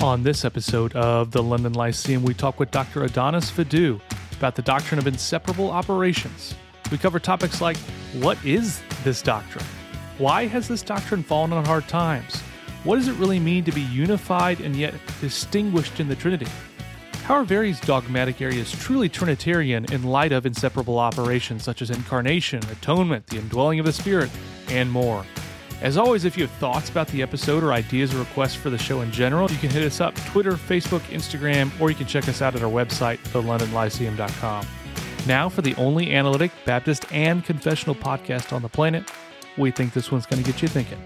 On this episode of the London Lyceum, we talk with Dr. Adonis Vidu about the doctrine of inseparable operations. We cover topics like what is this doctrine? Why has this doctrine fallen on hard times? What does it really mean to be unified and yet distinguished in the Trinity? How are various dogmatic areas truly Trinitarian in light of inseparable operations such as incarnation, atonement, the indwelling of the Spirit, and more? As always, if you have thoughts about the episode or ideas or requests for the show in general, you can hit us up Twitter, Facebook, Instagram, or you can check us out at our website, thelondonlyceum.com. Now, for the only analytic, Baptist, and confessional podcast on the planet, we think this one's going to get you thinking.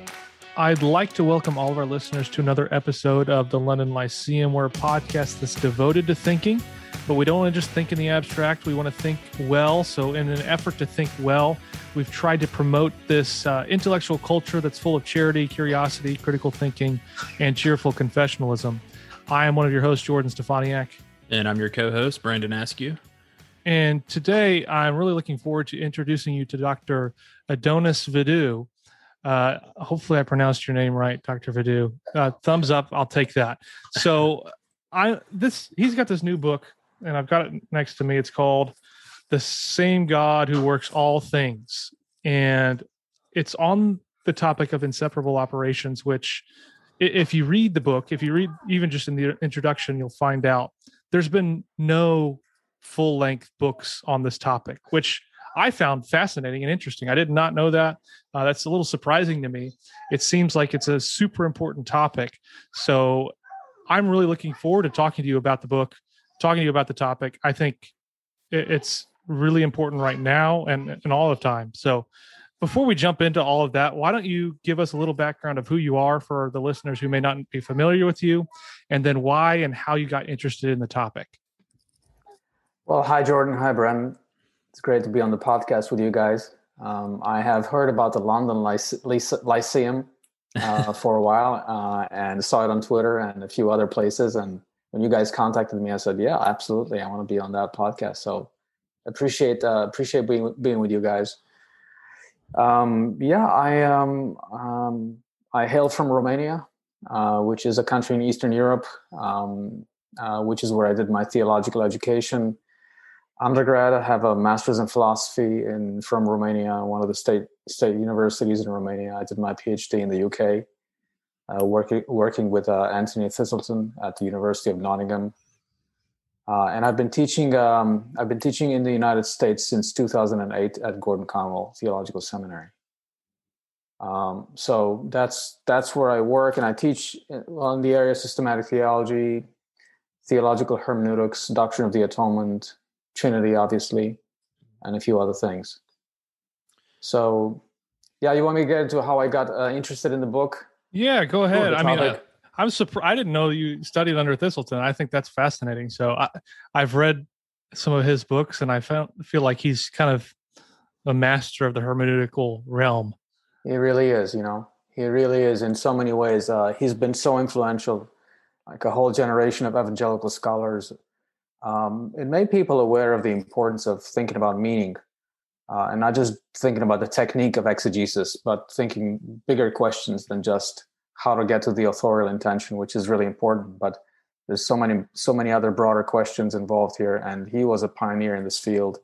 I'd like to welcome all of our listeners to another episode of the London Lyceum, where a podcast that's devoted to thinking, but we don't want to just think in the abstract. We want to think well. So, in an effort to think well, We've tried to promote this uh, intellectual culture that's full of charity, curiosity, critical thinking, and cheerful confessionalism. I am one of your hosts, Jordan Steffaniak. And I'm your co host, Brandon Askew. And today I'm really looking forward to introducing you to Dr. Adonis Vidu. Uh, hopefully, I pronounced your name right, Dr. Vidu. Uh, thumbs up, I'll take that. So, I this he's got this new book, and I've got it next to me. It's called the same God who works all things. And it's on the topic of inseparable operations, which, if you read the book, if you read even just in the introduction, you'll find out there's been no full length books on this topic, which I found fascinating and interesting. I did not know that. Uh, that's a little surprising to me. It seems like it's a super important topic. So I'm really looking forward to talking to you about the book, talking to you about the topic. I think it's really important right now and, and all the time. So before we jump into all of that, why don't you give us a little background of who you are for the listeners who may not be familiar with you, and then why and how you got interested in the topic? Well, hi, Jordan. Hi, Bren. It's great to be on the podcast with you guys. Um, I have heard about the London Lyceum uh, for a while uh, and saw it on Twitter and a few other places. And when you guys contacted me, I said, "Yeah, absolutely, I want to be on that podcast." So appreciate uh, appreciate being being with you guys. Um, yeah, I um, um, I hail from Romania, uh, which is a country in Eastern Europe, um, uh, which is where I did my theological education. Undergrad, I have a master's in philosophy in from Romania, one of the state state universities in Romania. I did my PhD in the UK, working working with uh, Anthony Thiselton at the University of Nottingham. Uh, and I've been teaching. Um, I've been teaching in the United States since 2008 at Gordon Conwell Theological Seminary. Um, so that's that's where I work, and I teach on the area of systematic theology, theological hermeneutics, doctrine of the atonement, Trinity, obviously, and a few other things. So, yeah, you want me to get into how I got uh, interested in the book? Yeah, go ahead. I mean, uh, I'm surprised. I didn't know you studied under Thiselton. I think that's fascinating. So I, I've read some of his books, and I found, feel like he's kind of a master of the hermeneutical realm. He really is. You know, he really is in so many ways. Uh, he's been so influential, like a whole generation of evangelical scholars. Um, it made people aware of the importance of thinking about meaning, uh, and not just thinking about the technique of exegesis, but thinking bigger questions than just how to get to the authorial intention, which is really important. But there's so many so many other broader questions involved here, and he was a pioneer in this field.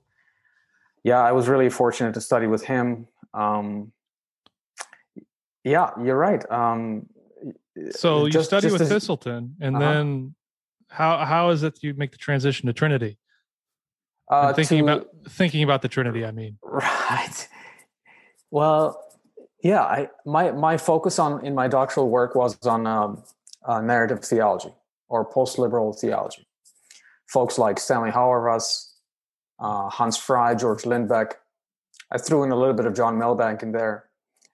Yeah, I was really fortunate to study with him. Um, yeah, you're right. Um, so you study with as, Thiselton, and uh-huh. then how how is it you make the transition to Trinity? Uh, thinking to, about thinking about the Trinity, I mean. Right. Well, yeah, I my my focus on in my doctoral work was on um, uh, narrative theology or post-liberal theology. Folks like Stanley Hauerwas, uh, Hans Frei, George Lindbeck. I threw in a little bit of John Milbank in there.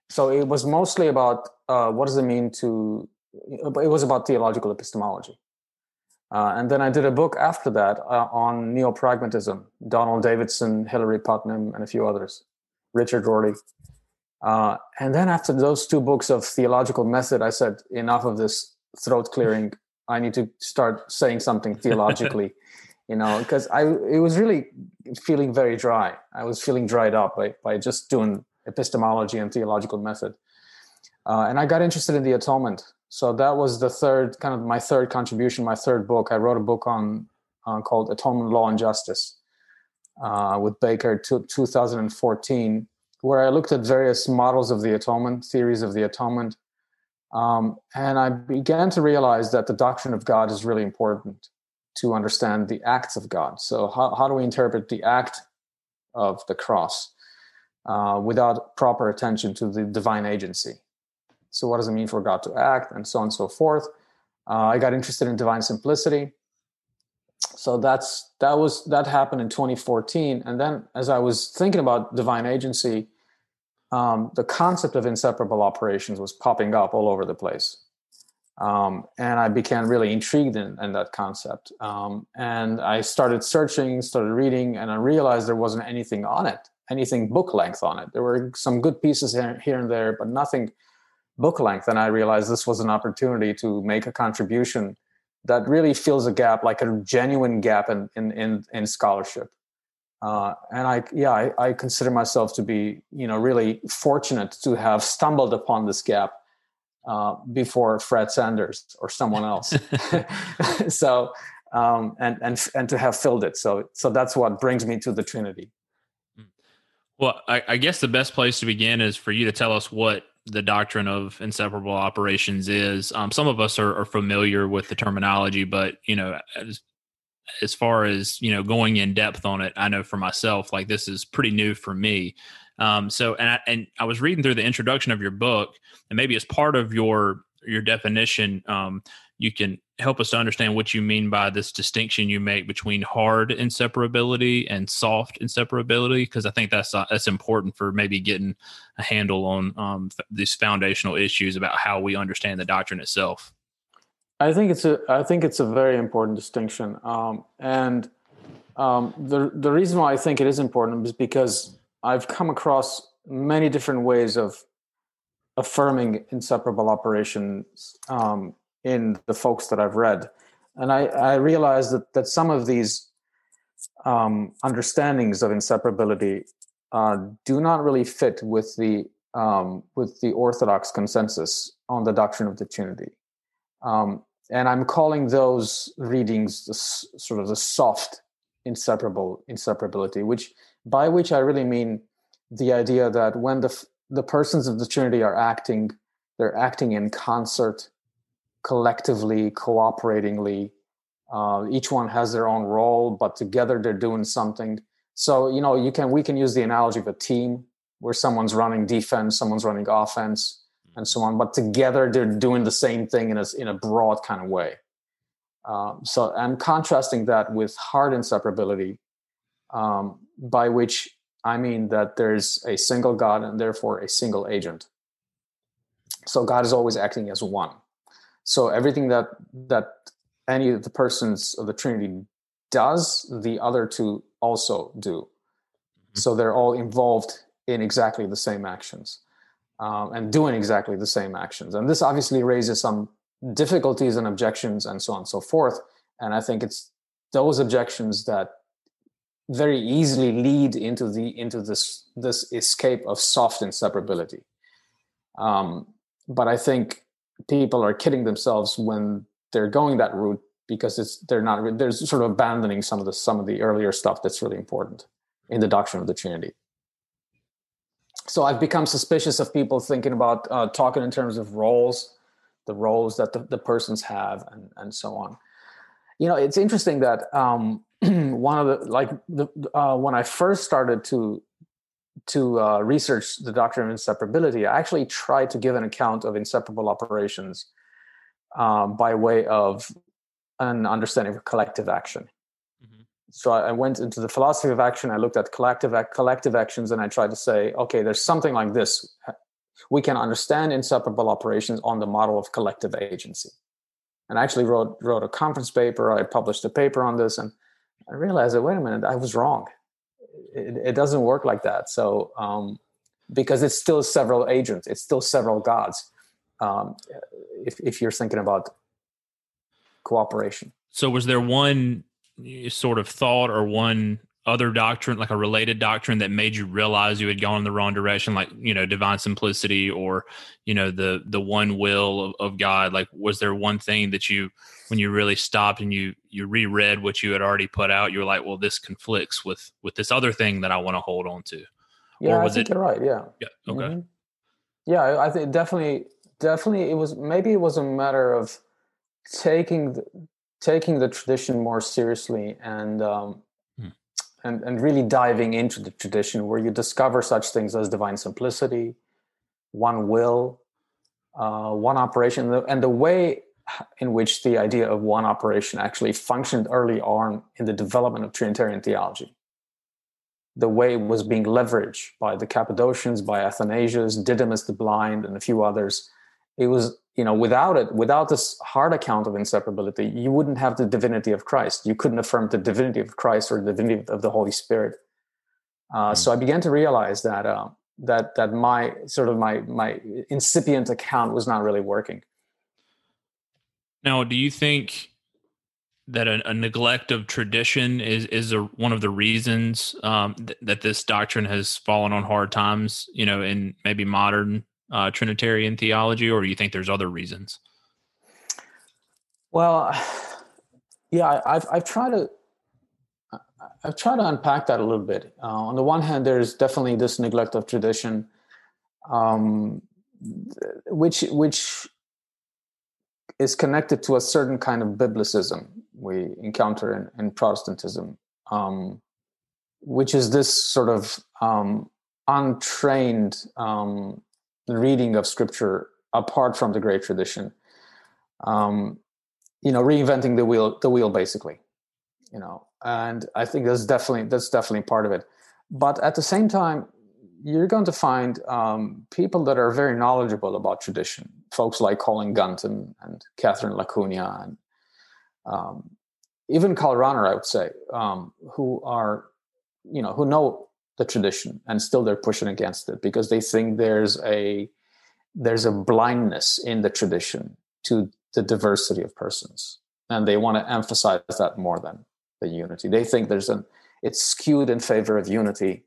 So it was mostly about uh, what does it mean to. It was about theological epistemology. Uh, and then I did a book after that uh, on neo-pragmatism, Donald Davidson, Hilary Putnam, and a few others, Richard Rorty. Uh, and then after those two books of theological method, I said, enough of this throat clearing. I need to start saying something theologically, you know, because I it was really feeling very dry. I was feeling dried up by, by just doing epistemology and theological method. Uh, and I got interested in the atonement. So that was the third kind of my third contribution, my third book. I wrote a book on uh, called Atonement, Law, and Justice uh, with Baker, to 2014, where I looked at various models of the atonement, theories of the atonement, um, and I began to realize that the doctrine of God is really important to understand the acts of God. So, how, how do we interpret the act of the cross uh, without proper attention to the divine agency? So, what does it mean for God to act, and so on and so forth? Uh, I got interested in divine simplicity. So that's that was that happened in 2014, and then as I was thinking about divine agency, um, the concept of inseparable operations was popping up all over the place. Um, and I became really intrigued in, in that concept. Um, and I started searching, started reading, and I realized there wasn't anything on it, anything book length on it. There were some good pieces here, here and there, but nothing book length. And I realized this was an opportunity to make a contribution that really fills a gap, like a genuine gap in in in, in scholarship. Uh, and I, yeah, I, I, consider myself to be, you know, really fortunate to have stumbled upon this gap uh, before Fred Sanders or someone else. so, um, and and and to have filled it. So, so that's what brings me to the Trinity. Hmm. Well, I, I guess the best place to begin is for you to tell us what the doctrine of inseparable operations is. Um, some of us are, are, familiar with the terminology, but you know, as, as far as you know going in depth on it i know for myself like this is pretty new for me um, so and I, and I was reading through the introduction of your book and maybe as part of your your definition um, you can help us to understand what you mean by this distinction you make between hard inseparability and soft inseparability because i think that's uh, that's important for maybe getting a handle on um, these foundational issues about how we understand the doctrine itself. I think it's a I think it's a very important distinction, um, and um, the the reason why I think it is important is because I've come across many different ways of affirming inseparable operations um, in the folks that I've read, and I I realized that that some of these um, understandings of inseparability uh, do not really fit with the um, with the Orthodox consensus on the doctrine of the Trinity. Um, and I'm calling those readings sort of the soft inseparable inseparability, which by which I really mean the idea that when the the persons of the Trinity are acting, they're acting in concert, collectively, cooperatingly. Uh, each one has their own role, but together they're doing something. So you know, you can we can use the analogy of a team where someone's running defense, someone's running offense and so on. But together, they're doing the same thing in a in a broad kind of way. Um, so I'm contrasting that with hard inseparability, um, by which I mean that there's a single God and therefore a single agent. So God is always acting as one. So everything that that any of the persons of the Trinity does, the other two also do. Mm-hmm. So they're all involved in exactly the same actions um, and doing exactly the same actions. And this obviously raises some difficulties and objections and so on and so forth. And I think it's those objections that very easily lead into the into this this escape of soft inseparability. Um, but I think people are kidding themselves when they're going that route because it's they're not they're sort of abandoning some of the some of the earlier stuff that's really important in the doctrine of the Trinity so I've become suspicious of people thinking about uh, talking in terms of roles, the roles that the, the persons have, and and so on. You know, it's interesting that um, one of the like the uh, when I first started to to uh, research the doctrine of inseparability, I actually tried to give an account of inseparable operations um, by way of an understanding of collective action so I went into the philosophy of action. I looked at collective collective actions, and I tried to say, okay, there's something like this. We can understand inseparable operations on the model of collective agency. And I actually wrote wrote a conference paper. I published a paper on this, and I realized that wait a minute, I was wrong. It, it doesn't work like that. So um, because it's still several agents, it's still several gods. Um, if if you're thinking about cooperation. So was there one sort of thought or one other doctrine, like a related doctrine that made you realize you had gone in the wrong direction, like you know, divine simplicity or you know the the one will of, of God? Like, was there one thing that you, when you really stopped and you you reread what you had already put out, you were like, well, this conflicts with with this other thing that I want to hold on to. Yeah, I think it, you're right. Yeah. Yeah. Okay. Mm-hmm. Yeah, I think definitely, definitely, it was maybe it was a matter of taking the, taking the tradition more seriously and um, and, and really diving into the tradition where you discover such things as divine simplicity, one will, uh, one operation, and the way in which the idea of one operation actually functioned early on in the development of Trinitarian theology. The way it was being leveraged by the Cappadocians, by Athanasius, Didymus the Blind, and a few others. It was you know without it without this hard account of inseparability you wouldn't have the divinity of christ. You couldn't affirm the divinity of christ or the divinity of the holy spirit. Uh, mm. so i began to realize that uh, that that my sort of my my incipient account was not really working. Now do you think that a, a neglect of tradition is is a, one of the reasons um, th- that this doctrine has fallen on hard times you know in maybe modern uh, Trinitarian theology, or do you think there's other reasons? Well, yeah, I've I've tried to I've tried to unpack that a little bit. Uh, on the one hand, there's definitely this neglect of tradition, um, which which is connected to a certain kind of biblicism we encounter in, in Protestantism, um, which is this sort of um, untrained um, reading of scripture apart from the great tradition. Um, you know reinventing the wheel the wheel basically you know and i think that's definitely that's definitely part of it. But at the same time you're going to find um, people that are very knowledgeable about tradition folks like colin gunton and catherine LaCugna and um, even Karl Rahner, I would say, um, who are, you know, who know the tradition and still they're pushing against it because they think there's a there's a blindness in the tradition to the diversity of persons. And they want to emphasize that more than the unity. They think there's an it's skewed in favor of unity.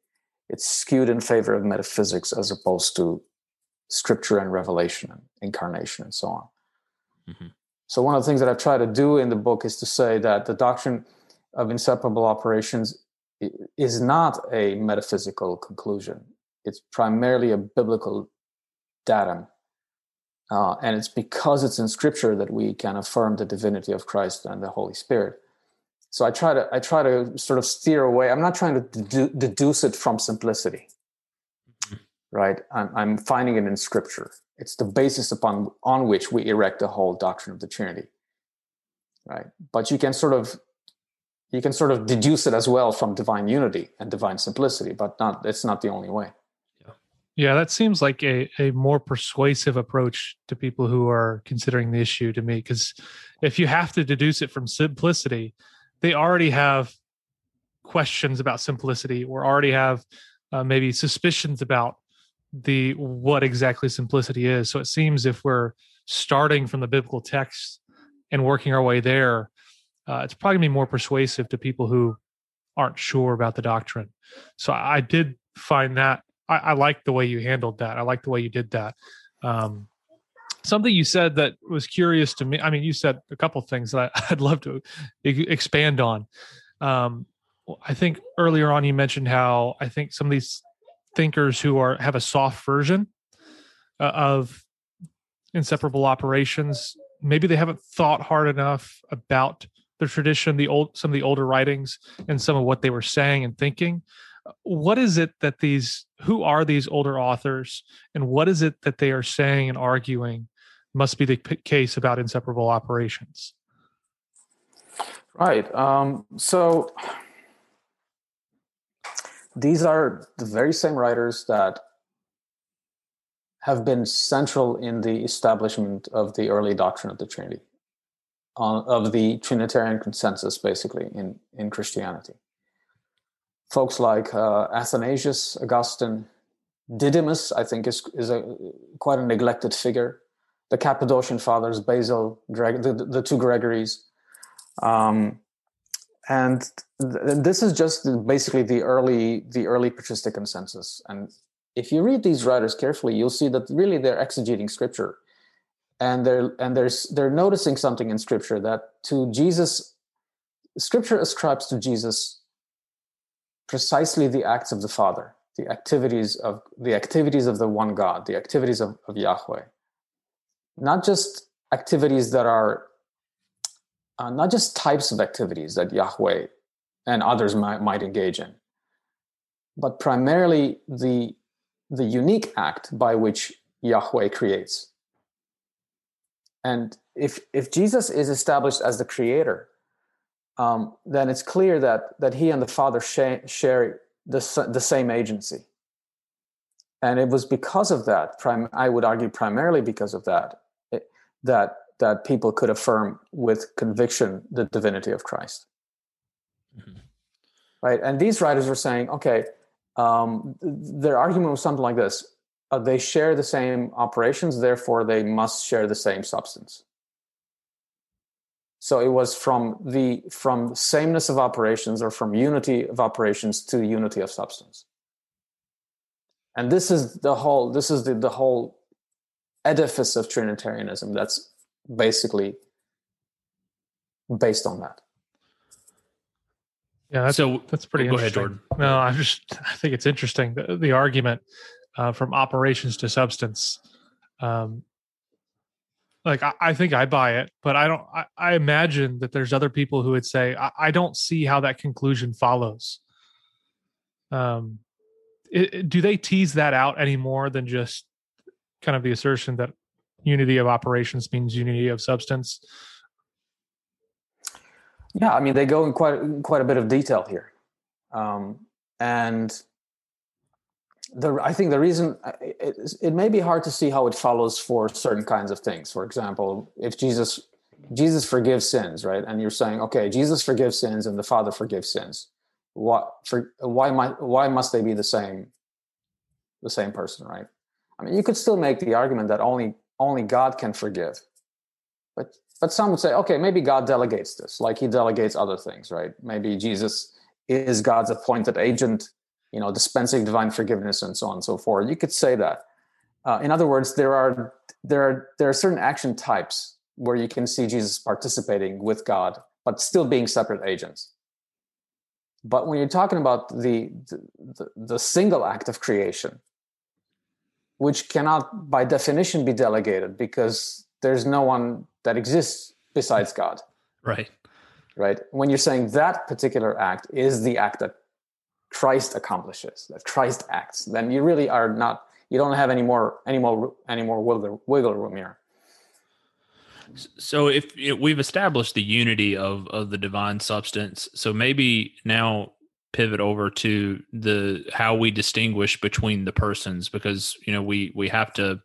It's skewed in favor of metaphysics as opposed to scripture and revelation and incarnation and so on. Mm-hmm. so one of the things that i've tried to do in the book is to say that the doctrine of inseparable operations is not a metaphysical conclusion. It's primarily a biblical datum. Uh, and it's because it's in scripture that we can affirm the divinity of Christ and the Holy Spirit. So I try to I try to sort of steer away. I'm not trying to dedu- deduce it from simplicity, mm-hmm. right? I'm, I'm finding it in scripture. It's the basis upon on which we erect the whole doctrine of the Trinity, right? But you can sort of you can sort of deduce it as well from divine unity and divine simplicity, but not it's not the only way. Yeah, yeah that seems like a, a more persuasive approach to people who are considering the issue to me. Because if you have to deduce it from simplicity, they already have questions about simplicity or already have uh, maybe suspicions about the what exactly simplicity is. So it seems if we're starting from the biblical text and working our way there, uh, it's probably going to be more persuasive to people who aren't sure about the doctrine. So I did find that I, I like the way you handled that. I like the way you did that. Um, something you said that was curious to me. I mean, you said a couple things that I, would love to expand on. Um, I think earlier on you mentioned how I think some of these thinkers who are have a soft version uh, of inseparable operations maybe they haven't thought hard enough about the tradition, the old some of the older writings, and some of what they were saying and thinking. What is it that these who are these older authors, and what is it that they are saying and arguing must be the case about inseparable operations? Right. Um, so these are the very same writers that have been central in the establishment of the early doctrine of the Trinity of the Trinitarian consensus, basically in in Christianity. Folks like uh, Athanasius, Augustine, Didymus, I think, is is a quite a neglected figure. The Cappadocian Fathers, Basil, Greg, the, the two Gregories, um, and th- this is just basically the early the early patristic consensus. And if you read these writers carefully, you'll see that really they're exegeting scripture, and they're and there's they're noticing something in scripture that to Jesus, scripture ascribes to Jesus precisely the acts of the Father, the activities of the activities of the one God, the activities of, of Yahweh, not just activities that are uh, not just types of activities that Yahweh and others might, might engage in, but primarily the the unique act by which Yahweh creates. And if if Jesus is established as the creator, um, then it's clear that that he and the Father share, share the the same agency. And it was because of that, prim- I would argue primarily because of that, it, that that people could affirm with conviction the divinity of Christ. Mm-hmm. Right, and these writers were saying, okay, um, their argument was something like this uh, they share the same operations therefore they must share the same substance so it was from the from sameness of operations or from unity of operations to unity of substance and this is the whole this is the, the whole edifice of trinitarianism that's basically based on that yeah, that's, so that's pretty. Go ahead, Jordan. No, I just I think it's interesting the, the argument uh, from operations to substance. Um, like I, I, think I buy it, but I don't. I, I, imagine that there's other people who would say I, I don't see how that conclusion follows. Um, it, it, do they tease that out any more than just kind of the assertion that unity of operations means unity of substance? Yeah, I mean they go in quite quite a bit of detail here, um, and the I think the reason uh, it, it may be hard to see how it follows for certain kinds of things. For example, if Jesus Jesus forgives sins, right, and you're saying, okay, Jesus forgives sins and the Father forgives sins. What for? Why might why must they be the same? The same person, right? I mean, you could still make the argument that only only God can forgive, but but some would say, okay, maybe God delegates this, like he delegates other things, right? Maybe Jesus is God's appointed agent, you know, dispensing divine forgiveness and so on and so forth. You could say that. Uh, in other words, there are there are there are certain action types where you can see Jesus participating with God, but still being separate agents. But when you're talking about the the, the single act of creation, which cannot by definition be delegated because there's no one that exists besides God. Right. Right. When you're saying that particular act is the act that Christ accomplishes, that Christ acts, then you really are not. You don't have any more, any more, any more wiggle, wiggle room here. So, if know, we've established the unity of of the divine substance, so maybe now pivot over to the how we distinguish between the persons because you know we we have to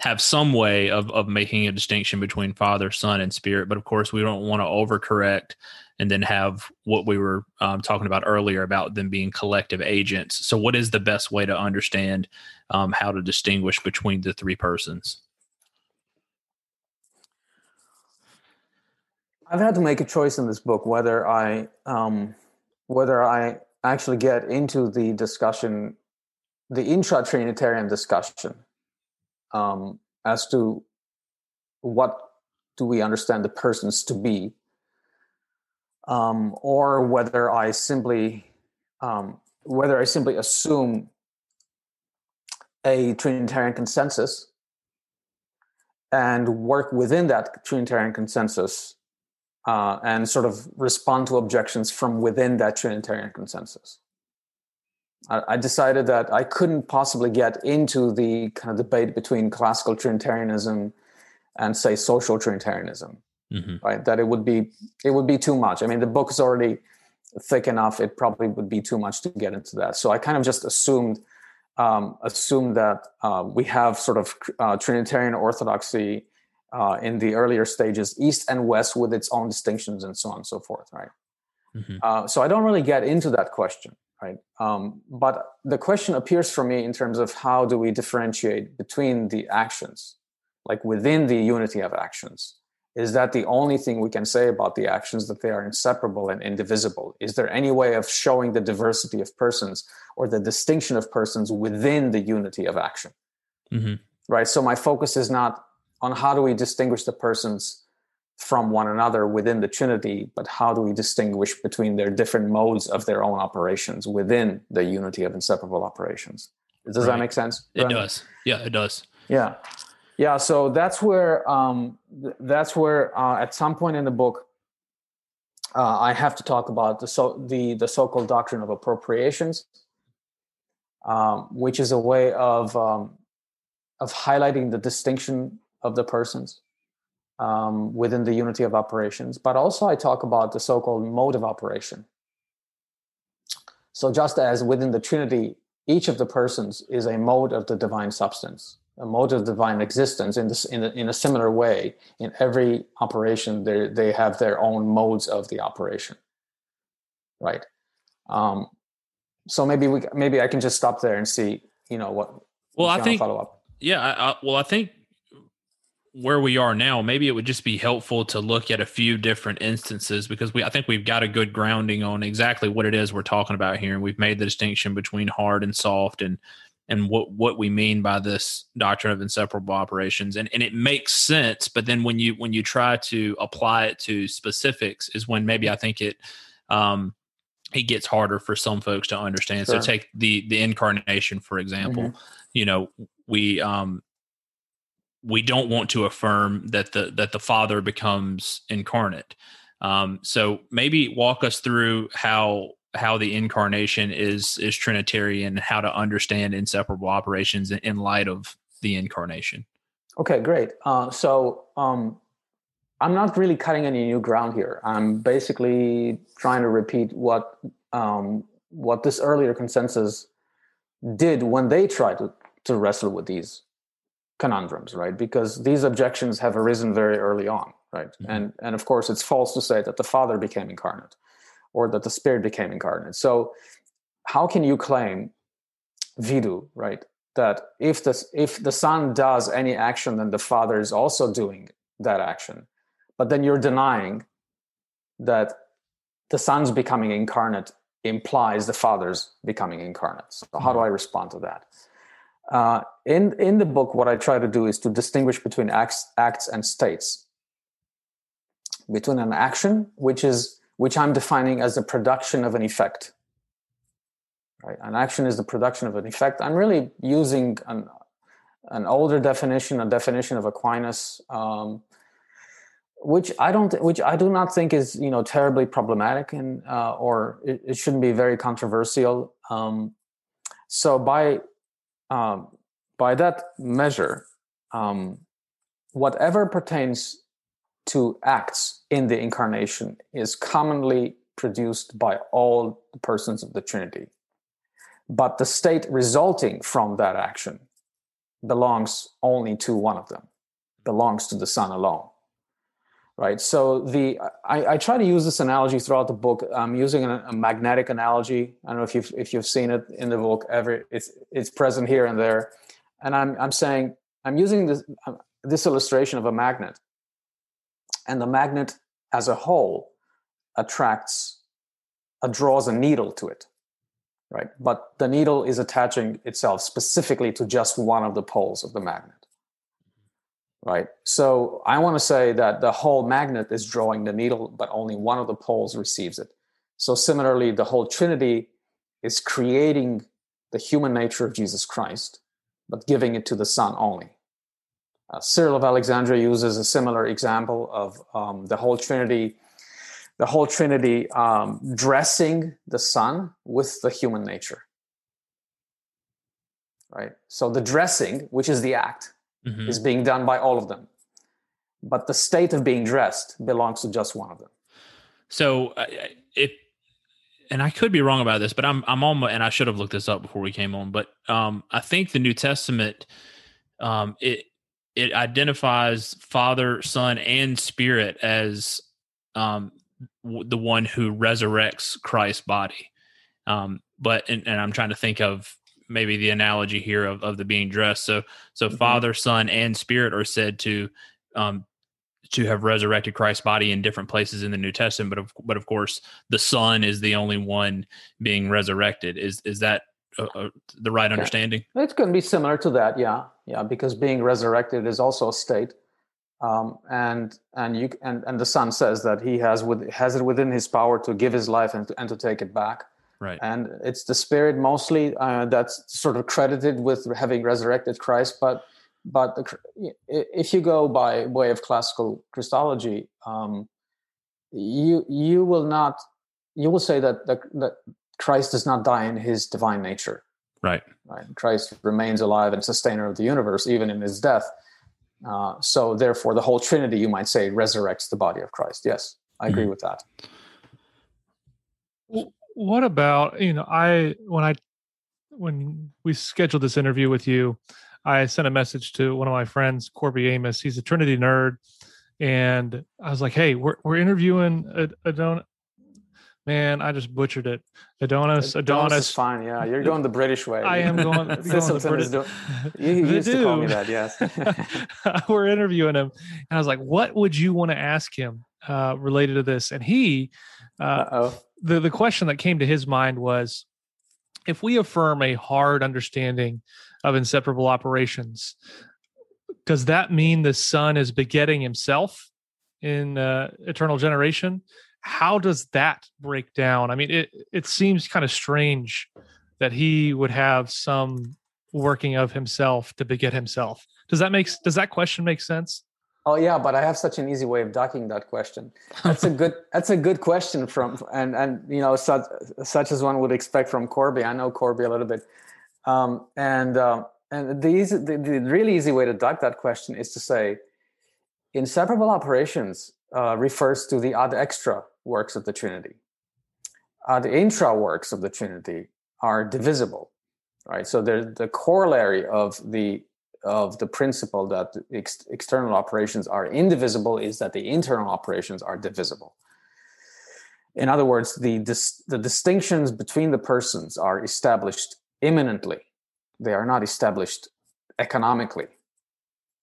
have some way of of making a distinction between father son and spirit but of course we don't want to overcorrect and then have what we were um, talking about earlier about them being collective agents. So what is the best way to understand um, how to distinguish between the three persons? I've had to make a choice in this book whether i um, whether i actually get into the discussion the intra-trinitarian discussion um, as to what do we understand the persons to be, um, or whether I simply um, whether I simply assume a Trinitarian consensus and work within that Trinitarian consensus uh, and sort of respond to objections from within that Trinitarian consensus. I decided that I couldn't possibly get into the kind of debate between classical Trinitarianism and say social Trinitarianism, mm-hmm. right? That it would be it would be too much. I mean, the book is already thick enough; it probably would be too much to get into that. So I kind of just assumed um, assumed that uh, we have sort of uh, Trinitarian orthodoxy uh, in the earlier stages, East and West, with its own distinctions and so on and so forth, right? Mm-hmm. Uh, so I don't really get into that question right? Um, but the question appears for me in terms of how do we differentiate between the actions, like within the unity of actions, is that the only thing we can say about the actions that they are inseparable and indivisible? Is there any way of showing the diversity of persons or the distinction of persons within the unity of action? Mm-hmm. Right. So my focus is not on how do we distinguish the persons from one another within the Trinity, but how do we distinguish between their different modes of their own operations within the unity of inseparable operations? Does right. that make sense? It does. Yeah, it does. Yeah yeah so that's where um, that's where uh, at some point in the book uh, i have to talk about the so the the so-called doctrine of appropriations um, which is a way of um, of highlighting the distinction of the persons um, within the unity of operations but also i talk about the so-called mode of operation. So just as within the trinity each of the persons is a mode of the divine substance a mode of divine existence in this in a, in a similar way in every operation they they have their own modes of the operation. Right? Um so maybe we maybe i can just stop there and see you know what well i think follow up yeah I, I, well i think where we are now maybe it would just be helpful to look at a few different instances because we i think we've got a good grounding on exactly what it is we're talking about here and we've made the distinction between hard and soft and and what what we mean by this doctrine of inseparable operations and and it makes sense but then when you when you try to apply it to specifics is when maybe i think it um it gets harder for some folks to understand sure. so take the the incarnation for example mm-hmm. you know we um we don't want to affirm that the that the father becomes incarnate. Um so maybe walk us through how how the incarnation is is trinitarian how to understand inseparable operations in light of the incarnation. Okay great. Uh, so um, i'm not really cutting any new ground here. I'm basically trying to repeat what um, what this earlier consensus did when they tried to, to wrestle with these conundrums right because these objections have arisen very early on right mm-hmm. and and of course it's false to say that the father became incarnate or that the spirit became incarnate. So how can you claim vidu, right? That if the if the son does any action, then the father is also doing that action. But then you're denying that the son's becoming incarnate implies the father's becoming incarnate. So how do mm-hmm. I respond to that? Uh, in in the book, what I try to do is to distinguish between acts, acts and states. Between an action, which is which I'm defining as the production of an effect. Right? An action is the production of an effect. I'm really using an, an older definition, a definition of Aquinas, um, which I don't, which I do not think is you know terribly problematic and uh, or it, it, shouldn't be very controversial. Um, so by um, by that measure, um, whatever pertains to acts in the incarnation is commonly produced by all the persons of the Trinity. But the state resulting from that action belongs only to one of them, belongs to the Son alone. Right. So the I, I try to use this analogy throughout the book. I'm using a, a, magnetic analogy. I don't know if you've if you've seen it in the book ever. It's it's present here and there, and I'm I'm saying I'm using this this illustration of a magnet and the magnet as a whole attracts uh, draws a needle to it right but the needle is attaching itself specifically to just one of the poles of the magnet right so i want to say that the whole magnet is drawing the needle but only one of the poles receives it so similarly the whole trinity is creating the human nature of jesus christ but giving it to the son only uh, Cyril of Alexandria uses a similar example of um, the whole Trinity, the whole Trinity um, dressing the Son with the human nature. Right. So the dressing, which is the act, mm-hmm. is being done by all of them, but the state of being dressed belongs to just one of them. So uh, if and I could be wrong about this, but I'm I'm almost and I should have looked this up before we came on, but um, I think the New Testament um, it it identifies Father, Son, and Spirit as um, w- the one who resurrects Christ's body. Um, but and, and, I'm trying to think of maybe the analogy here of, of the being dressed. So so mm-hmm. Father, Son, and Spirit are said to um, to have resurrected Christ's body in different places in the New Testament, but of but of course the Son is the only one being resurrected. Is is that the right understanding? It's going to be similar to that, yeah, yeah, because being resurrected is also a state, um, and and you and and the Son says that he has with has it within his power to give his life and to, and to take it back. Right. And it's the Spirit mostly uh, that's sort of credited with having resurrected Christ, but but the, if you go by way of classical Christology, um, you you will not you will say that, that that Christ does not die in his divine nature. Right. Right. Christ remains alive and sustainer of the universe even in his death. Uh, so therefore, the whole Trinity, you might say, resurrects the body of Christ. Yes, I agree mm-hmm. with that. What about you know I when I when we scheduled this interview with you, I sent a message to one of my friends, Corby Amos. He's a Trinity nerd, and I was like, "Hey, we're we're interviewing Adon." Man, I just butchered it. Adonis, Adonis. Adonis is fine. Yeah, you're going the British way. I am going. going Thiselton is doing. You, you used to call me that. Yes. we're interviewing him, and I was like, "What would you want to ask him uh, related to this?" And he, the the question that came to his mind was, if we affirm a hard understanding of inseparable operations. Does that mean the Son is begetting himself in uh, eternal generation? How does that break down? I mean, it it seems kind of strange that he would have some working of himself to beget himself. Does that make does that question make sense? Oh yeah, but I have such an easy way of ducking that question. That's a good that's a good question from and and you know such such as one would expect from Corby. I know Corby a little bit. Um, and uh, and the, easy, the, the, really easy way to duck that question is to say inseparable operations uh, refers to the ad extra works of the Trinity. Ad intra works of the Trinity are divisible, right? So they're the corollary of the of the principle that ex- external operations are indivisible is that the internal operations are divisible. In other words, the, dis- the distinctions between the persons are established immanently, they are not established economically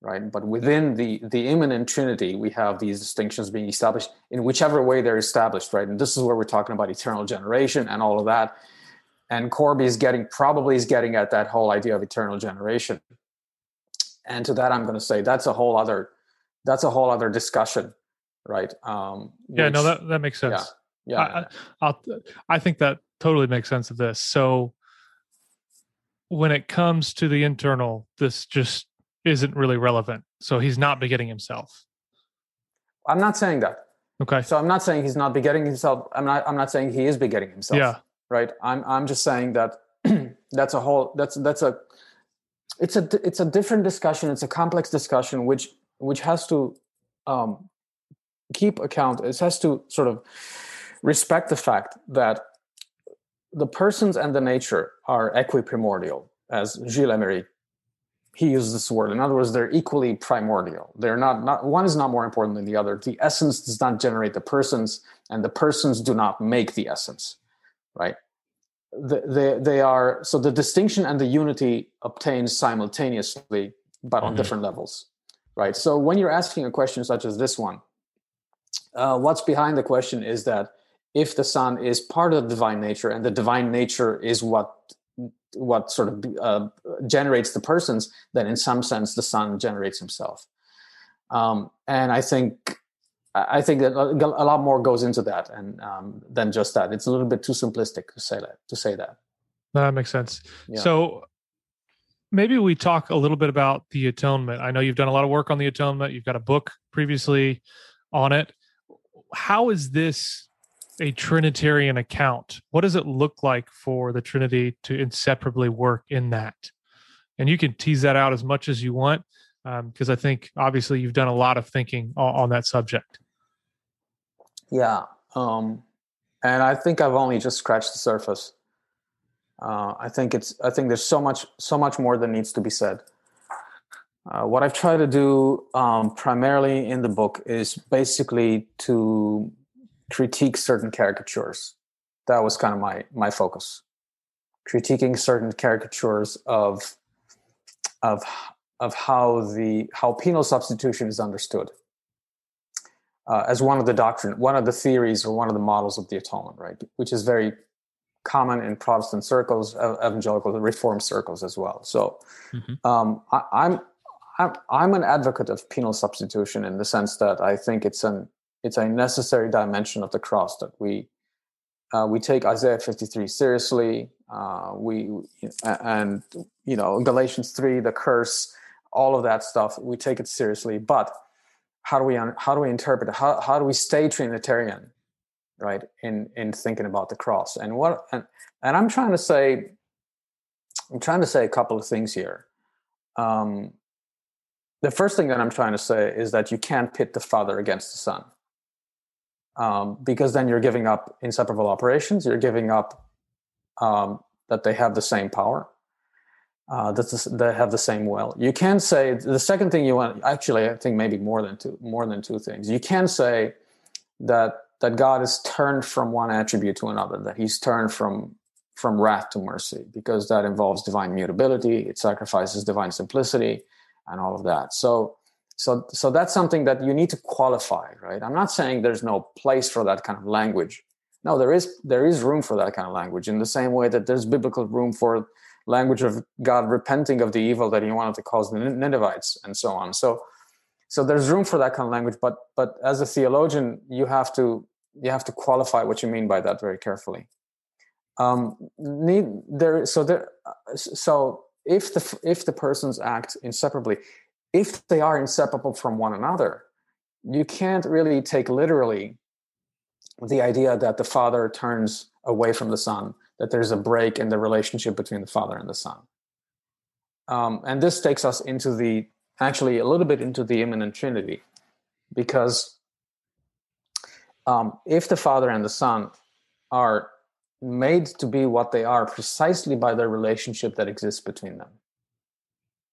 right? But within the the immanent trinity we have these distinctions being established in whichever way they're established right? And this is where we're talking about eternal generation and all of that. And corby is getting probably is getting at that whole idea of eternal generation and to that i'm going to say that's a whole other that's a whole other discussion right um yeah which, no that that makes sense yeah, yeah I, I'll, I think that totally makes sense of this so when it comes to the internal, this just isn't really relevant. So he's not begetting himself. I'm not saying that. Okay. So I'm not saying he's not begetting himself. I'm not. I'm not saying he is begetting himself. Yeah. Right. I'm. I'm just saying that that's a whole. That's that's a. It's a. It's a different discussion. It's a complex discussion, which which has to um, keep account. It has to sort of respect the fact that the persons and the nature are equiprimordial, as Gilles Emery he uses this word. In other words, they're equally primordial. They're not, not one is not more important than the other. The essence does not generate the persons, and the persons do not make the essence, right? The, they, they are so the distinction and the unity obtains simultaneously, but on mm-hmm. different levels, right? So when you're asking a question such as this one, uh, what's behind the question is that if the son is part of the divine nature and the divine nature is what what sort of uh, generates the persons then in some sense the son generates himself um, and i think i think that a lot more goes into that and um, than just that. It's a little bit too simplistic to say that to say that. That makes sense. Yeah. so maybe we talk a little bit about the atonement. I know you've done a lot of work on the atonement. You've got a book previously on it. How is this a Trinitarian account, what does it look like for the Trinity to inseparably work in that? And you can tease that out as much as you want, because um, I think obviously you've done a lot of thinking on, on that subject. Yeah, um, and I think I've only just scratched the surface. Uh, I think it's. I think there's so much, so much more that needs to be said. Uh, what I've tried to do um, primarily in the book is basically to critique certain caricatures. That was kind of my my focus. Critiquing certain caricatures of of of how the how penal substitution is understood. uh, as one of the doctrine, one of the theories, or one of the models of the atonement, right? Which is very common in Protestant circles, evangelical, Reformed circles as well. So, mm-hmm. um, I, I'm I'm I'm an advocate of penal substitution in the sense that I think it's an it's a necessary dimension of the cross that we uh, we take Isaiah 53 seriously. Uh, we and you know Galatians 3, the curse, all of that stuff. We take it seriously, but how do we how do we interpret it? How how do we stay Trinitarian, right? In in thinking about the cross and what and and I'm trying to say, I'm trying to say a couple of things here. Um, the first thing that I'm trying to say is that you can't pit the Father against the Son. Um, because then you're giving up inseparable operations. You're giving up um, that they have the same power, uh, that they have the same will. You can say the second thing you want. Actually, I think maybe more than two, more than two things. You can say that that God is turned from one attribute to another. That He's turned from from wrath to mercy, because that involves divine mutability. It sacrifices divine simplicity and all of that. So so so that's something that you need to qualify, right? I'm not saying there's no place for that kind of language. No, there is there is room for that kind of language in the same way that there's biblical room for language of God repenting of the evil that he wanted to cause the Ninevites and so on. So so there's room for that kind of language, but but as a theologian, you have to you have to qualify what you mean by that very carefully. Um, need there so there so if the if the persons act inseparably if they are inseparable from one another you can't really take literally the idea that the father turns away from the son that there's a break in the relationship between the father and the son um, and this takes us into the actually a little bit into the immanent trinity because um, if the father and the son are made to be what they are precisely by the relationship that exists between them.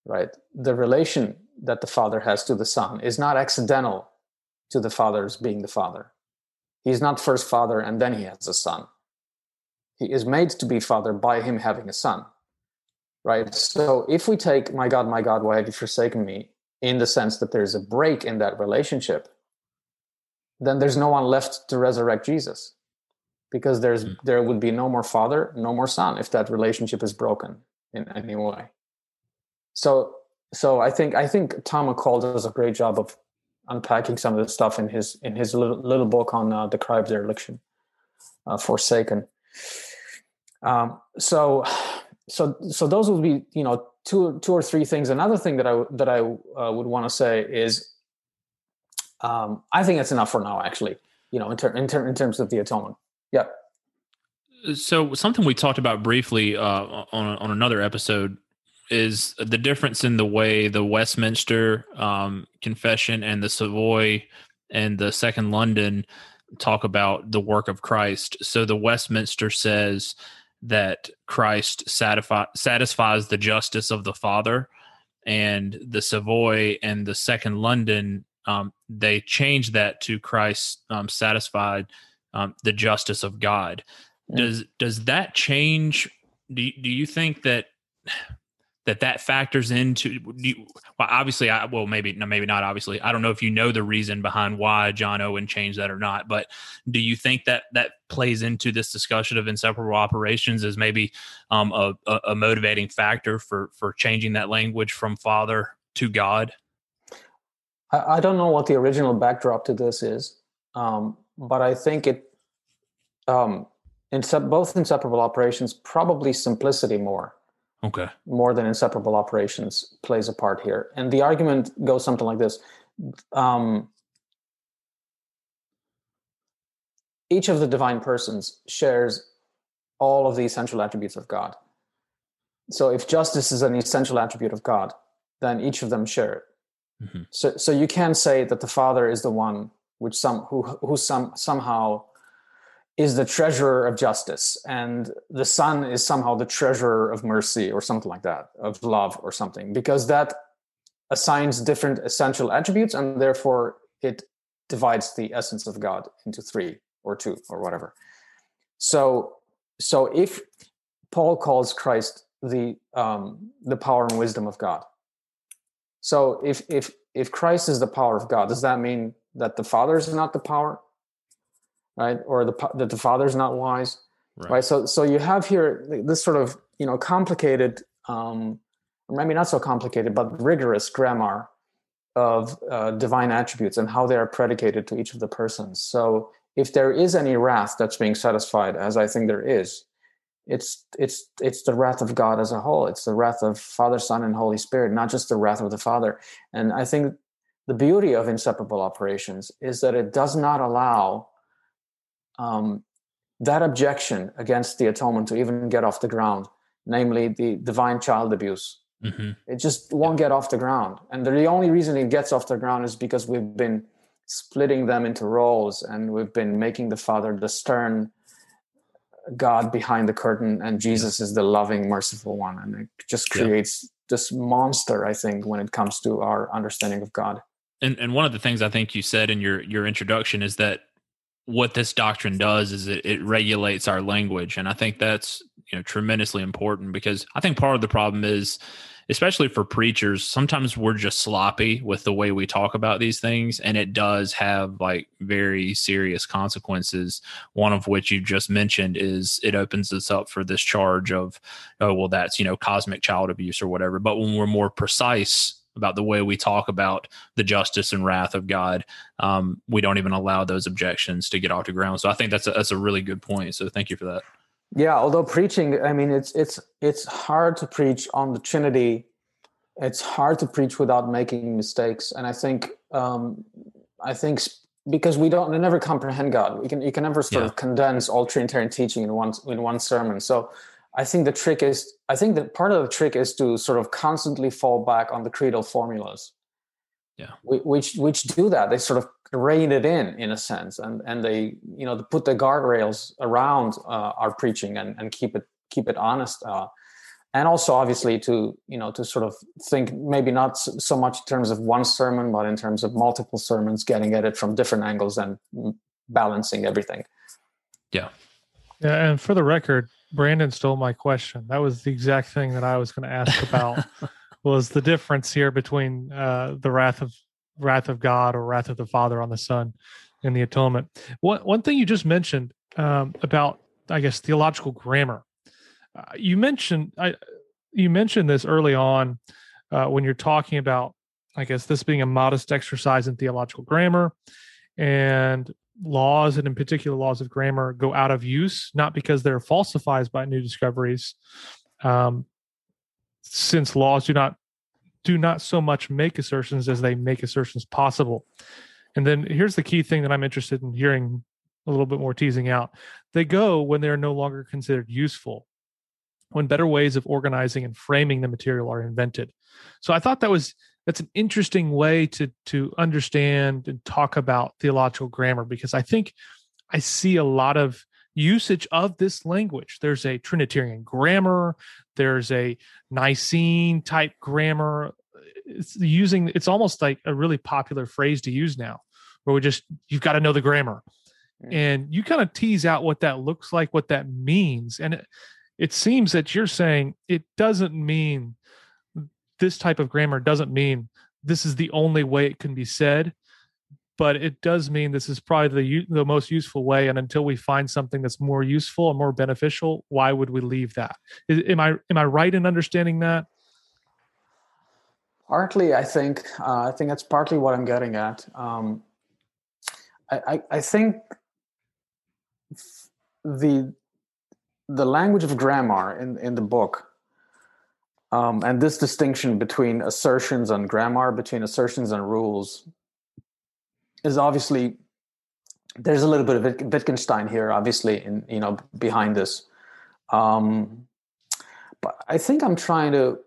Right? The relation that the father has to the son is not accidental to the father's being the father. He's not first father and then he has a son. He is made to be father by him having a son. Right? So if we take, my God, my God, why have you forsaken me, in the sense that there's a break in that relationship, then there's no one left to resurrect Jesus because there's mm. there would be no more father no more son if that relationship is broken in any way so so i think i think tom mccall does a great job of unpacking some of the stuff in his in his little, little book on uh, the cry of dereliction uh, forsaken um, so so so those would be you know two two or three things another thing that i that i uh, would want to say is um, i think it's enough for now actually you know in, ter- in, ter- in terms of the atonement yeah. So something we talked about briefly uh, on on another episode is the difference in the way the Westminster um, Confession and the Savoy and the Second London talk about the work of Christ. So the Westminster says that Christ satisfy, satisfies the justice of the Father, and the Savoy and the Second London um, they change that to Christ um, satisfied um, the justice of God. Yeah. Does does that change? Do do you think that that that factors into? You, well, obviously, I well maybe no, maybe not. Obviously, I don't know if you know the reason behind why John Owen changed that or not. But do you think that that plays into this discussion of inseparable operations as maybe um, a, a motivating factor for for changing that language from Father to God? I, don't know what the original backdrop to this is, um, but I think it um, in sub, both inseparable operations, probably simplicity more. Okay. More than inseparable operations plays a part here, and the argument goes something like this: um, each of the divine persons shares all of the essential attributes of God. So, if justice is an essential attribute of God, then each of them share it. Mm-hmm. So, so you can say that the Father is the one which some who who some somehow is the treasurer of justice and the son is somehow the treasurer of mercy or something like that of love or something because that assigns different essential attributes and therefore it divides the essence of god into three or two or whatever. So so if paul calls christ the um the power and wisdom of god so if if if christ is the power of god does that mean that the Father is not the power, right? Or the that the Father is not wise, right. right? So so you have here this sort of you know complicated, um, maybe not so complicated, but rigorous grammar of uh, divine attributes and how they are predicated to each of the persons. So if there is any wrath that's being satisfied, as I think there is, it's it's it's the wrath of God as a whole. It's the wrath of Father, Son, and Holy Spirit, not just the wrath of the Father. And I think the beauty of inseparable operations is that it does not allow um, that objection against the atonement to even get off the ground, namely the divine child abuse. Mm-hmm. It just won't get off the ground. And the only reason it gets off the ground is because we've been splitting them into roles and we've been making the Father the stern God behind the curtain and Jesus is the loving, merciful one. And it just creates yeah. this monster, I think, when it comes to our understanding of God. And and one of the things I think you said in your your introduction is that what this doctrine does is it, it regulates our language. And I think that's you know tremendously important because I think part of the problem is especially for preachers, sometimes we're just sloppy with the way we talk about these things. And it does have like very serious consequences. One of which you just mentioned is it opens us up for this charge of, oh, well, that's, you know, cosmic child abuse or whatever. But when we're more precise about the way we talk about the justice and wrath of God, um, we don't even allow those objections to get off the ground. So I think that's a, that's a really good point. So thank you for that. Yeah, although preaching, I mean, it's it's it's hard to preach on the Trinity. It's hard to preach without making mistakes, and I think um, I think because we don't we never comprehend God. We can you can never sort yeah. of condense all Trinitarian teaching in one in one sermon. So I think the trick is I think that part of the trick is to sort of constantly fall back on the creedal formulas. Yeah, which which do that. They sort of rein it in in a sense and and they you know put the guardrails around uh, our preaching and and keep it keep it honest uh, and also obviously to you know to sort of think maybe not so much in terms of one sermon but in terms of multiple sermons getting at it from different angles and balancing everything yeah yeah and for the record brandon stole my question that was the exact thing that i was going to ask about was the difference here between uh, the wrath of wrath of God or wrath of the Father on the Son in the atonement. One one thing you just mentioned um, about, I guess, theological grammar. Uh, you mentioned I, you mentioned this early on uh, when you're talking about, I guess, this being a modest exercise in theological grammar, and laws and in particular laws of grammar go out of use not because they're falsified by new discoveries um, since laws do not do not so much make assertions as they make assertions possible. And then here's the key thing that I'm interested in hearing a little bit more teasing out. They go when they're no longer considered useful, when better ways of organizing and framing the material are invented. So I thought that was that's an interesting way to to understand and talk about theological grammar because I think I see a lot of usage of this language. There's a Trinitarian grammar, there's a Nicene type grammar. It's using it's almost like a really popular phrase to use now, where we just you've got to know the grammar. Mm. And you kind of tease out what that looks like, what that means. And it, it seems that you're saying it doesn't mean this type of grammar doesn't mean this is the only way it can be said but it does mean this is probably the the most useful way and until we find something that's more useful and more beneficial why would we leave that? Is, am i am i right in understanding that? Partly i think uh, i think that's partly what i'm getting at. Um, I, I, I think the the language of grammar in in the book um, and this distinction between assertions and grammar between assertions and rules is obviously there's a little bit of Wittgenstein here, obviously, in you know behind this. Um, but I think I'm trying to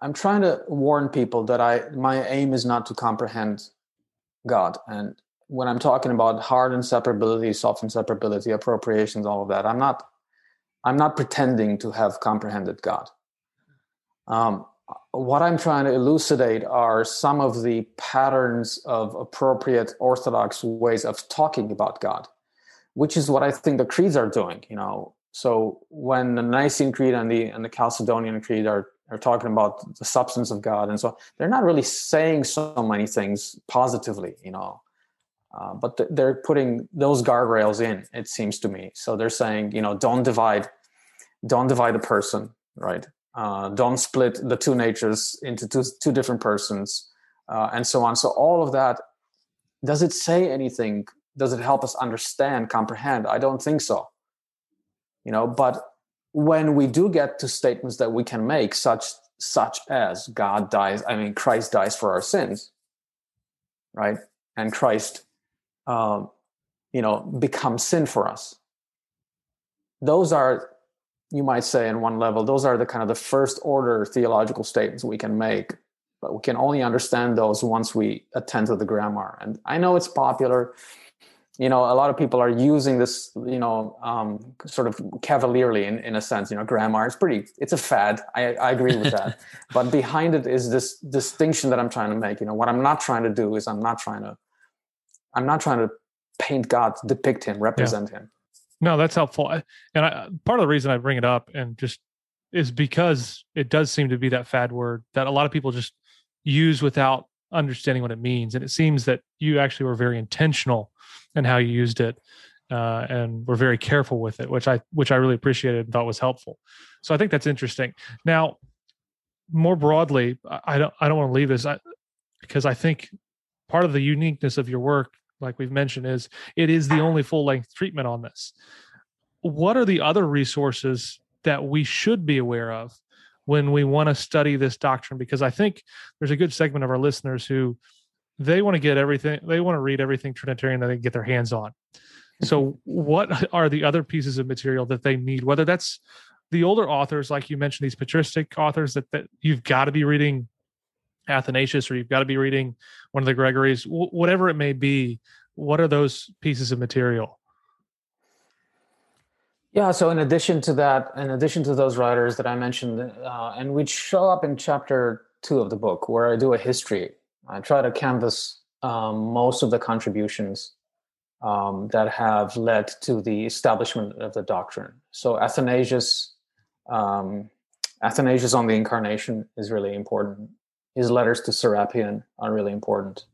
I'm trying to warn people that I my aim is not to comprehend God, and when I'm talking about hard inseparability, soft inseparability, appropriations, all of that, I'm not I'm not pretending to have comprehended God. Um, what I'm trying to elucidate are some of the patterns of appropriate orthodox ways of talking about God, which is what I think the creeds are doing. You know, so when the Nicene Creed and the and the Chalcedonian Creed are they're talking about the substance of God, and so they're not really saying so many things positively, you know. Uh, but th- they're putting those guardrails in. It seems to me. So they're saying, you know, don't divide, don't divide a person, right? Uh, don't split the two natures into two two different persons, uh, and so on. So all of that. Does it say anything? Does it help us understand, comprehend? I don't think so. You know, but when we do get to statements that we can make, such such as God dies, I mean Christ dies for our sins, right? And Christ, um, you know, becomes sin for us. Those are, you might say, in one level, those are the kind of the first order theological statements we can make, but we can only understand those once we attend to the grammar. And I know it's popular. You know a lot of people are using this you know um, sort of cavalierly in, in a sense you know grammar. It's pretty it's a fad. I, I agree with that. But behind it is this distinction that i'm trying to make. You know what i'm not trying to do is i'm not trying to i'm not trying to paint god depict him represent yeah. him no that's helpful and I, part of the reason i bring it up and just is because it does seem to be that fad word that a lot of people just use without understanding what it means and it seems that you actually were very intentional and how you used it uh, and were very careful with it, which I which I really appreciated and thought was helpful. So I think that's interesting. Now, more broadly, I don't I don't want to leave this because I think part of the uniqueness of your work, like we've mentioned, is it is the only full length treatment on this. What are the other resources that we should be aware of when we want to study this doctrine? Because I think there's a good segment of our listeners who they want to get everything they want to read everything trinitarian that they can get their hands on so mm-hmm. what are the other pieces of material that they need whether that's the older authors like you mentioned these patristic authors that, that you've got to be reading athanasius or you've got to be reading one of the gregories w- whatever it may be what are those pieces of material yeah so in addition to that in addition to those writers that i mentioned uh, and which show up in chapter two of the book where i do a history I try to canvas um, most of the contributions um, that have led to the establishment of the doctrine. So Athanasius, um, Athanasius on the incarnation is really important. His letters to Serapion are really important.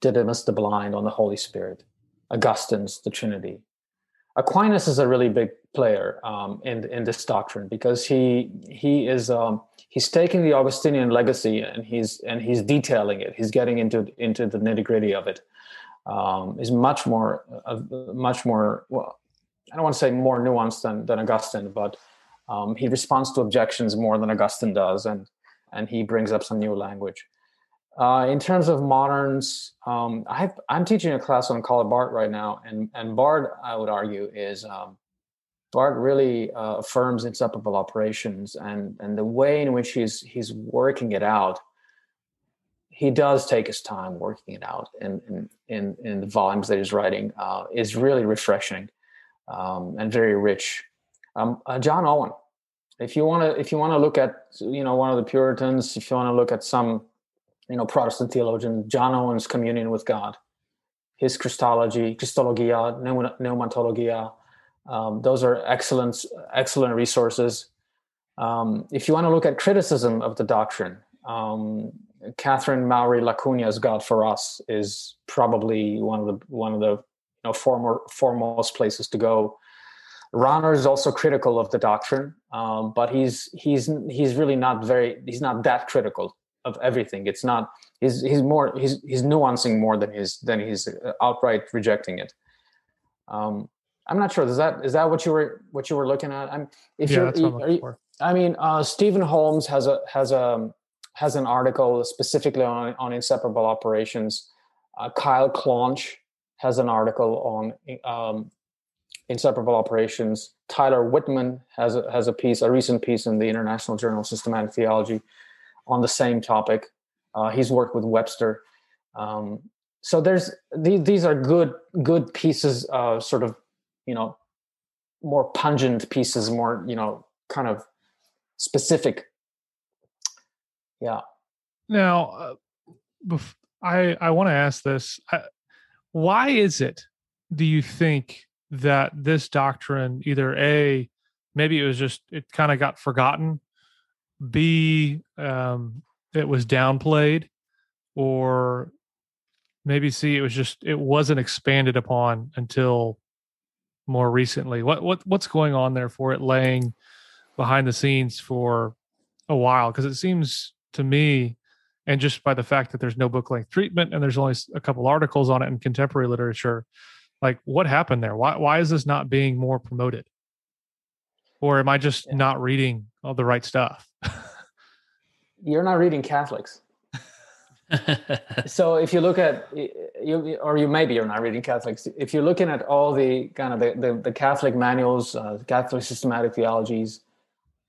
Didymus the Blind on the Holy Spirit, Augustine's the Trinity. Aquinas is a really big player um, in in this doctrine because he he is um, he's taking the Augustinian legacy and he's and he's detailing it. He's getting into into the nitty gritty of it. Um, is much more uh, much more well. I don't want to say more nuanced than than Augustine, but um, he responds to objections more than Augustine does, and and he brings up some new language. Uh, in terms of moderns, um, i am teaching a class on Karl Barth right now, and and Barth, I would argue, is um, Barth really uh, affirms inseparable operations, and and the way in which he's he's working it out. He does take his time working it out, in in in, in the volumes that he's writing uh, is really refreshing um, and very rich. Um, uh, John Owen, if you want to if you want to look at you know one of the Puritans, if you want to look at some you know, Protestant theologian John Owen's communion with God, his Christology, Christologia, Pneumatologia. Um, those are excellent, excellent resources. Um, if you want to look at criticism of the doctrine, um, Catherine Mowry LaCugna's God for Us is probably one of the one of the you know former, foremost places to go. Rahner is also critical of the doctrine, um, but he's he's he's really not very he's not that critical of everything. It's not he's he's more he's he's nuancing more than he's than he's uh, outright rejecting it. Um, I'm not sure. Is that is that what you were what you were looking at? I'm if yeah, you're, you, I mean, uh, Stephen Holmes has a has a has an article specifically on on inseparable operations. Uh, Kyle Claunch has an article on um, inseparable operations. Tyler Wittman has a, has a piece, a recent piece in the International Journal of Systematic Theology on the same topic. Uh, he's worked with Webster. Um, so there's these, these are good good pieces, of sort of you know more pungent pieces, more you know kind of specific. Yeah. Now, uh, I I want to ask this: I, Why is it? Do you think that this doctrine either a maybe it was just it kind of got forgotten B, um, it was downplayed, or maybe C, it was just it wasn't expanded upon until more recently. What what what's going on there for it laying behind the scenes for a while? Because it seems to me, and just by the fact that there's no book length treatment and there's only a couple articles on it in contemporary literature, like what happened there? Why why is this not being more promoted? Or am I just yeah. not reading all the right stuff? You're not reading Catholics. so if you look at you or you maybe you're not reading catholics if you're looking at all the kind of the, the, the catholic manuals uh, catholic systematic theologies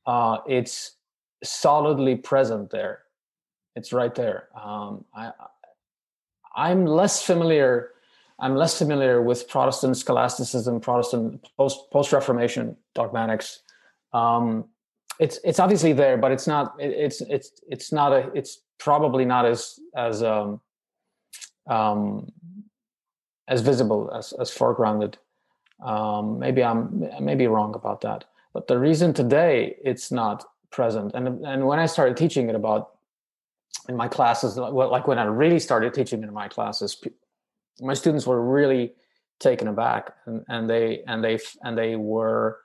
uh, it's solidly present there it's right there um, I, i'm less familiar i'm less familiar with protestant scholasticism protestant post post reformation dogmatics um, it's it's obviously there but it's not it's it's it's not a it's probably not as as um, um, as visible as as foregrounded. Um, maybe I'm maybe wrong about that, but the reason today it's not present, and and when I started teaching it about in my classes, like when I really started teaching in my classes, my students were really taken aback, and, and they and they and they were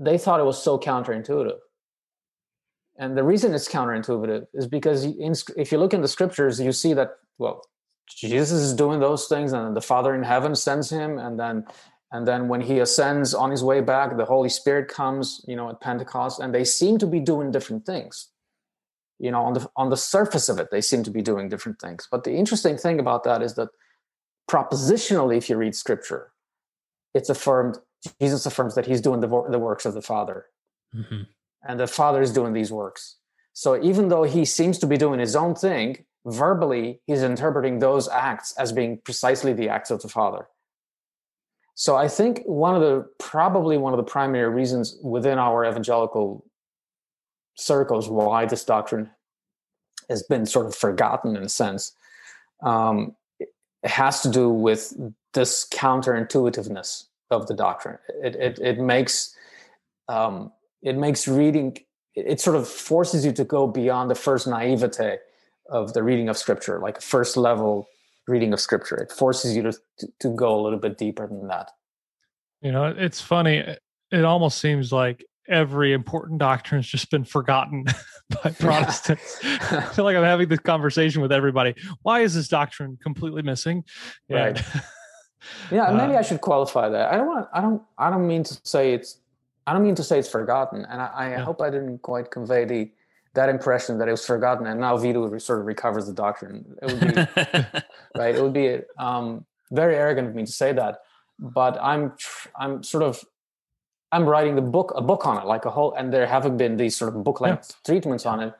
they thought it was so counterintuitive and the reason it's counterintuitive is because in, if you look in the scriptures, you see that, well, Jesus is doing those things and the Father in heaven sends him. And then, and then when he ascends on his way back, the Holy Spirit comes, you know, at Pentecost, and they seem to be doing different things. You know, on the on the surface of it, they seem to be doing different things. But the interesting thing about that is that propositionally, if you read scripture, it's affirmed, Jesus affirms that he's doing the, the works of the Father. Mm-hmm. And the father is doing these works. So even though he seems to be doing his own thing verbally he's interpreting those acts as being precisely the acts of the father. So i think one of the probably one of the primary reasons within our evangelical circles why this doctrine has been sort of forgotten in a sense um, it has to do with this counterintuitiveness of the doctrine. It, it, it makes um, it makes reading it sort of forces you to go beyond the first naivete of the reading of scripture like a first level reading of scripture. It forces you to, to, to go a little bit deeper than that. You know it's funny. It almost seems like every important doctrine has just been forgotten by Protestants. I feel like I'm having this conversation with everybody. Why is this doctrine completely missing? Right. yeah, maybe uh, I should qualify that. I don't want. I don't. I don't mean to say it's I don't mean to say it's forgotten, and I, I yeah. hope I didn't quite convey the that impression that it was forgotten, and now Vidu sort of recovers the doctrine. It would be right. It would be um, very arrogant of me to say that, but I'm I'm sort of I'm writing the book a book on it, like a whole, and there haven't been these sort of book length yeah. treatments on it.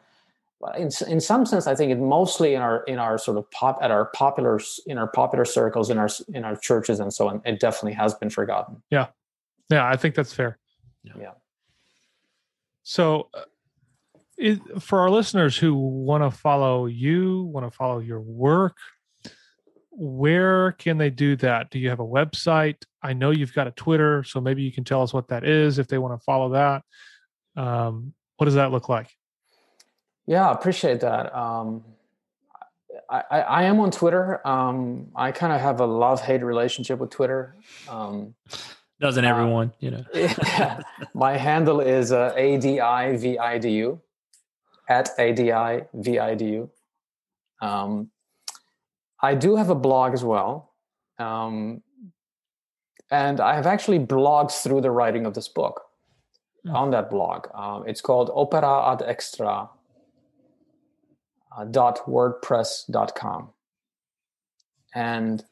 But in in some sense, I think it mostly in our in our sort of pop at our popular in our popular circles in our in our churches and so on. It definitely has been forgotten. Yeah, yeah, I think that's fair. Yeah. So, uh, it, for our listeners who want to follow you, want to follow your work, where can they do that? Do you have a website? I know you've got a Twitter, so maybe you can tell us what that is if they want to follow that. Um, what does that look like? Yeah, appreciate that. Um, I, I, I, am on Twitter. Um, I kind of have a love hate relationship with Twitter. Um, doesn't uh, everyone, you know? yeah. My handle is uh, ADIVIDU at ADIVIDU. Um, I do have a blog as well. Um, and I have actually blogged through the writing of this book mm. on that blog. Um, it's called opera ad extra uh, dot wordpress.com. And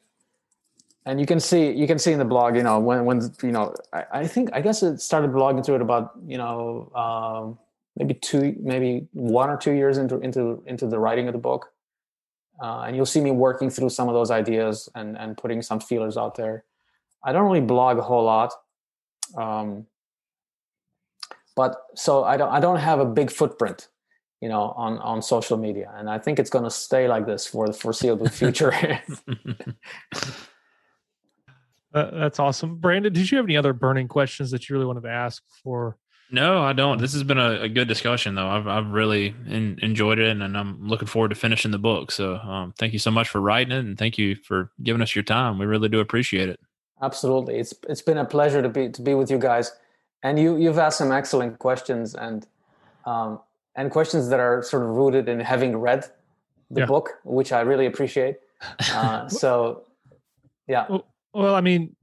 and you can see you can see in the blog you know when when you know I, I think I guess it started blogging to it about you know um, maybe two maybe one or two years into into into the writing of the book uh, and you'll see me working through some of those ideas and and putting some feelers out there. I don't really blog a whole lot um, but so I don't I don't have a big footprint you know on on social media. And I think it's going to stay like this for the foreseeable future. Uh, that's awesome. Brandon, did you have any other burning questions that you really wanted to ask before No, I don't. This has been a, a good discussion, though. I've I've really in, enjoyed it, and I'm looking forward to finishing the book. So, um, thank you so much for writing it, and thank you for giving us your time. We really do appreciate it. Absolutely, it's it's been a pleasure to be to be with you guys, and you you've asked some excellent questions and um, and questions that are sort of rooted in having read the yeah. book, which I really appreciate. Uh, so, yeah. Well, well, I mean,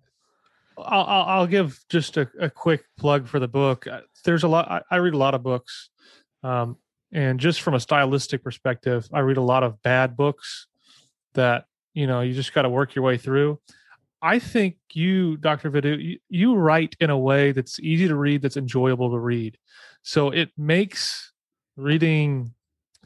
I'll, I'll give just a, a, quick plug for the book. Uh, there's a lot. I, I read a lot of books, um, and just from a stylistic perspective, I read a lot of bad books that you know you just got to work your way through. I think you, Dr. Vidu, you, you write in a way that's easy to read, that's enjoyable to read. So it makes reading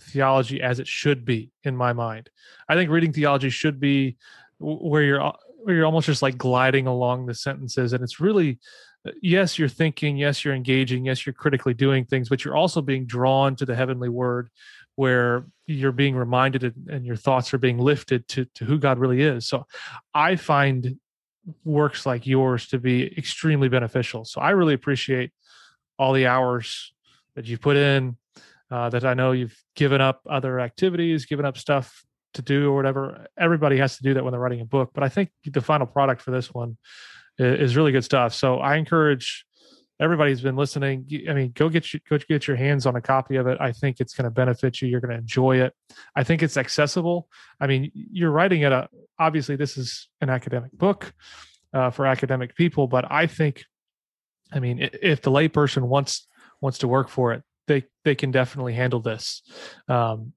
theology as it should be in my mind. I think reading theology should be where you're where you're almost just like gliding along the sentences and it's really uh, yes you're thinking yes you're engaging yes you're critically doing things but you're also being drawn to the heavenly word where you're being reminded and your thoughts are being lifted to, to who god really is. So i find works like yours to be extremely beneficial. So i really appreciate all the hours that you've put in uh, that i know you've given up other activities given up stuff to do or whatever. Everybody has to do that when they're writing a book. But I think the final product for this one is really good stuff. So I encourage everybody who's been listening. I mean, go get you, go get your hands on a copy of it. I think it's going to benefit you. You're going to enjoy it. I think it's accessible. I mean, you're writing it. A, obviously, this is an academic book uh, for academic people, but I think, I mean, if the layperson wants wants to work for it, they they can definitely handle this. Um,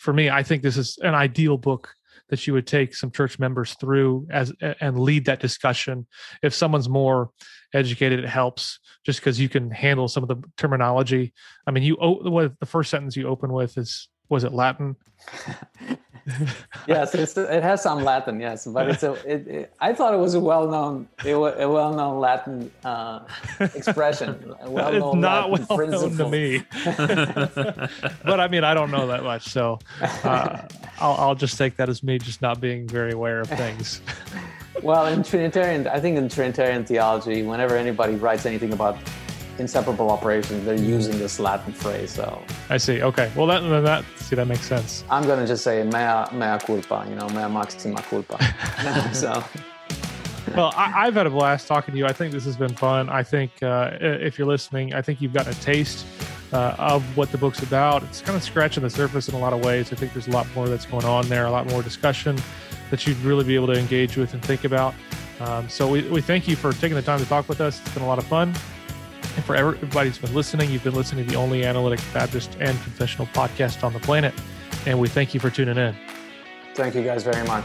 for me, I think this is an ideal book that you would take some church members through as and lead that discussion. If someone's more educated, it helps just because you can handle some of the terminology. I mean, you the first sentence you open with is was it Latin? yes, it has some Latin, yes, but it's a. It, it, I thought it was a well-known, a, a well-known Latin uh, expression. Well-known it's not Latin well principle. known to me, but I mean, I don't know that much, so uh, I'll, I'll just take that as me just not being very aware of things. well, in Trinitarian, I think in Trinitarian theology, whenever anybody writes anything about inseparable operations, they're using this Latin phrase. So I see. Okay. Well, that that see that makes sense. I'm gonna just say mea mea culpa. You know, mea maxima culpa. so. Well, I, have had a blast talking to you. I think this has been fun. I think uh, if you're listening, I think you've gotten a taste uh, of what the book's about. It's kind of scratching the surface in a lot of ways. I think there's a lot more that's going on there, a lot more discussion that you'd really be able to engage with and think about. Um, so we, we thank you for taking the time to talk with us. It's been a lot of fun. And for everybody who's been listening, you've been listening to the only analytic Baptist and confessional podcast on the planet. And we thank you for tuning in. Thank you guys very much.